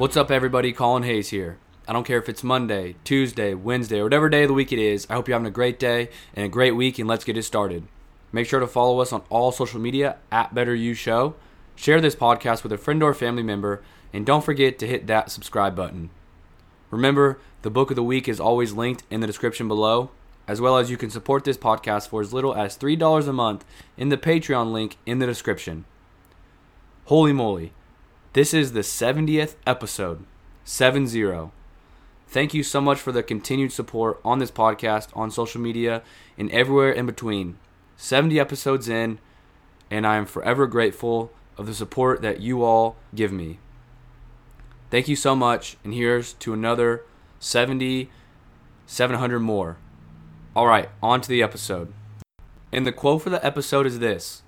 What's up, everybody? Colin Hayes here. I don't care if it's Monday, Tuesday, Wednesday, or whatever day of the week it is. I hope you're having a great day and a great week, and let's get it started. Make sure to follow us on all social media at Better U Show. Share this podcast with a friend or family member, and don't forget to hit that subscribe button. Remember, the book of the week is always linked in the description below, as well as you can support this podcast for as little as $3 a month in the Patreon link in the description. Holy moly, this is the 70th episode, 7 0. Thank you so much for the continued support on this podcast, on social media, and everywhere in between. 70 episodes in, and I am forever grateful of the support that you all give me. Thank you so much, and here's to another 70, 700 more. All right, on to the episode. And the quote for the episode is this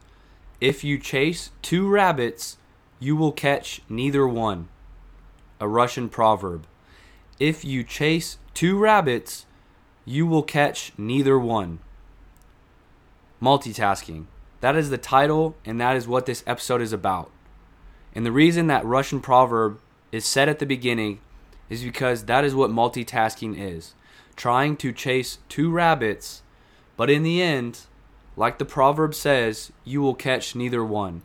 If you chase two rabbits, you will catch neither one. A Russian proverb. If you chase two rabbits, you will catch neither one. Multitasking. That is the title, and that is what this episode is about. And the reason that Russian proverb is said at the beginning is because that is what multitasking is trying to chase two rabbits, but in the end, like the proverb says, you will catch neither one.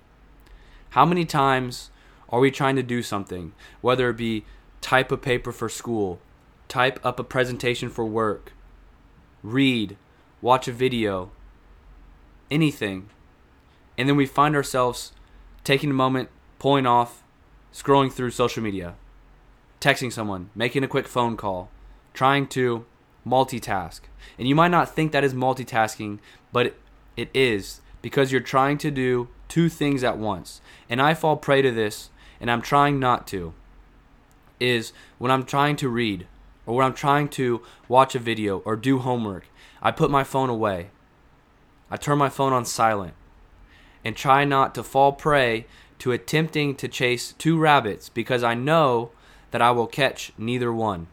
How many times are we trying to do something, whether it be type a paper for school, type up a presentation for work, read, watch a video, anything, and then we find ourselves taking a moment, pulling off, scrolling through social media, texting someone, making a quick phone call, trying to multitask. And you might not think that is multitasking, but it, is because you're trying to do two things at once. And I fall prey to this, and I'm trying not to. Is when I'm trying to read, or when I'm trying to watch a video or do homework, I put my phone away. I turn my phone on silent and try not to fall prey to attempting to chase two rabbits because I know that I will catch neither one.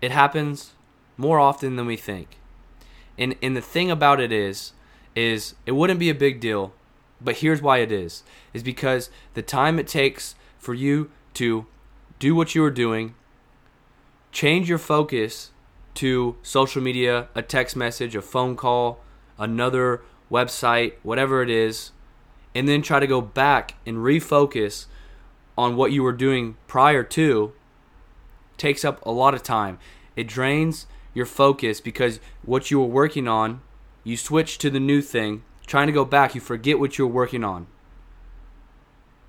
It happens more often than we think. And and the thing about it is is it wouldn't be a big deal, but here's why it is. Is because the time it takes for you to do what you are doing, change your focus to social media, a text message, a phone call, another website, whatever it is, and then try to go back and refocus on what you were doing prior to takes up a lot of time. It drains your focus because what you were working on, you switch to the new thing, trying to go back, you forget what you're working on.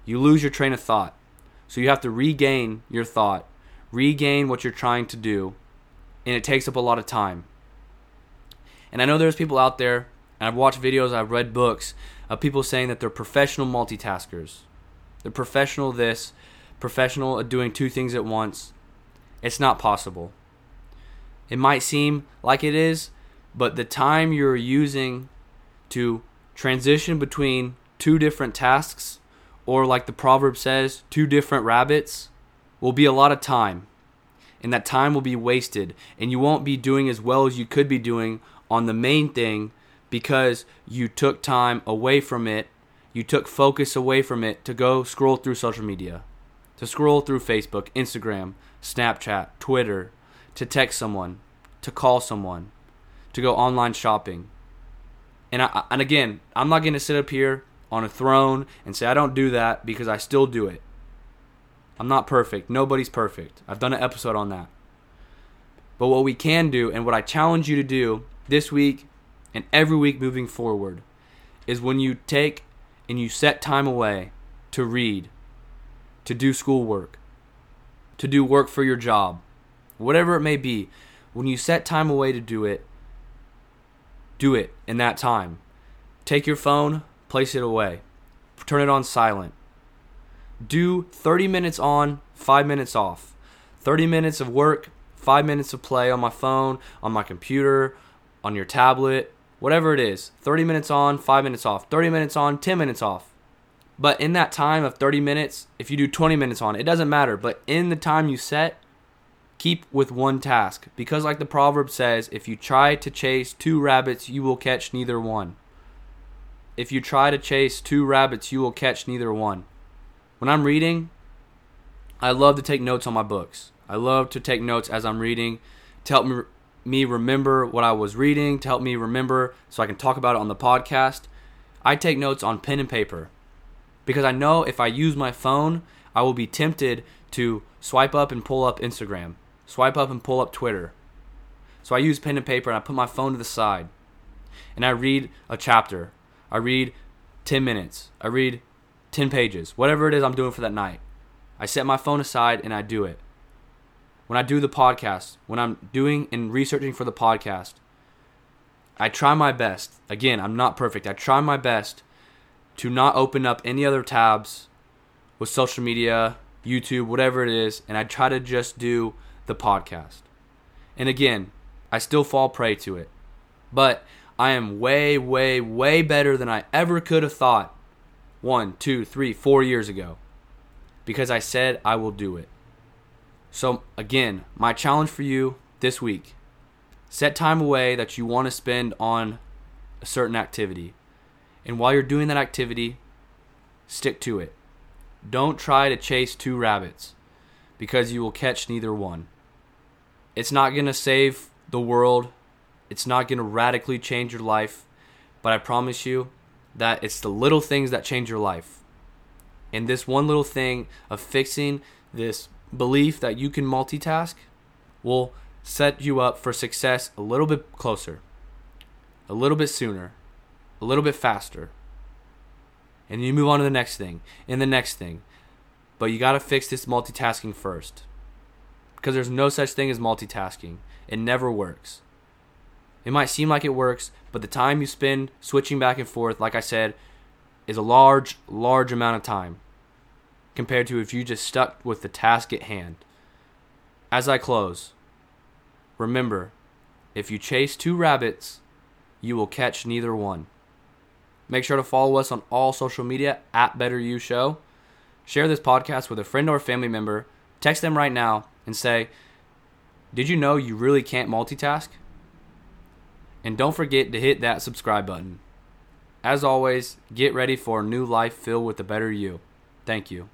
You lose your train of thought. So you have to regain your thought, regain what you're trying to do, and it takes up a lot of time. And I know there's people out there, and I've watched videos, I've read books of people saying that they're professional multitaskers. They're professional this, professional at doing two things at once. It's not possible. It might seem like it is, but the time you're using to transition between two different tasks, or like the proverb says, two different rabbits, will be a lot of time. And that time will be wasted, and you won't be doing as well as you could be doing on the main thing because you took time away from it. You took focus away from it to go scroll through social media, to scroll through Facebook, Instagram, Snapchat, Twitter, to text someone, to call someone, to go online shopping. And I, and again, I'm not going to sit up here on a throne and say I don't do that because I still do it. I'm not perfect. Nobody's perfect. I've done an episode on that. But what we can do and what I challenge you to do this week and every week moving forward is when you take and you set time away to read, to do schoolwork, to do work for your job, whatever it may be, when you set time away to do it, do it in that time. Take your phone, place it away, turn it on silent. Do 30 minutes on, 5 minutes off. 30 minutes of work, 5 minutes of play on my phone, on my computer, on your tablet, whatever it is. 30 minutes on, 5 minutes off. 30 minutes on, 10 minutes off. But in that time of 30 minutes, if you do 20 minutes on, it doesn't matter. But in the time you set, keep with one task. Because, like the proverb says, if you try to chase two rabbits, you will catch neither one. If you try to chase two rabbits, you will catch neither one. When I'm reading, I love to take notes on my books. I love to take notes as I'm reading to help me, me remember what I was reading, to help me remember so I can talk about it on the podcast. I take notes on pen and paper because I know if I use my phone, I will be tempted to swipe up and pull up Instagram, swipe up and pull up Twitter. So I use pen and paper and I put my phone to the side and I read a chapter. I read 10 minutes. I read 10 pages, whatever it is I'm doing for that night. I set my phone aside and I do it. When I do the podcast, when I'm doing and researching for the podcast, I try my best. Again, I'm not perfect. I try my best to not open up any other tabs with social media, YouTube, whatever it is, and I try to just do the podcast. And again, I still fall prey to it. But I am way, way, way better than I ever could have thought one, two, three, four years ago because I said I will do it. So, again, my challenge for you this week set time away that you want to spend on a certain activity. And while you're doing that activity, stick to it. Don't try to chase two rabbits because you will catch neither one. It's not going to save the world, it's not going to radically change your life, but I promise you that it's the little things that change your life. And this one little thing of fixing this belief that you can multitask will set you up for success a little bit closer, a little bit sooner, a little bit faster. And you move on to the next thing and the next thing. But you got to fix this multitasking first. Because there's no such thing as multitasking. It never works. It might seem like it works, but the time you spend switching back and forth, like I said, is a large, large amount of time compared to if you just stuck with the task at hand. As I close, remember if you chase two rabbits, you will catch neither one. Make sure to follow us on all social media at Better U Show. Share this podcast with a friend or family member. Text them right now and say, Did you know you really can't multitask? And don't forget to hit that subscribe button. As always, get ready for a new life filled with a better you. Thank you.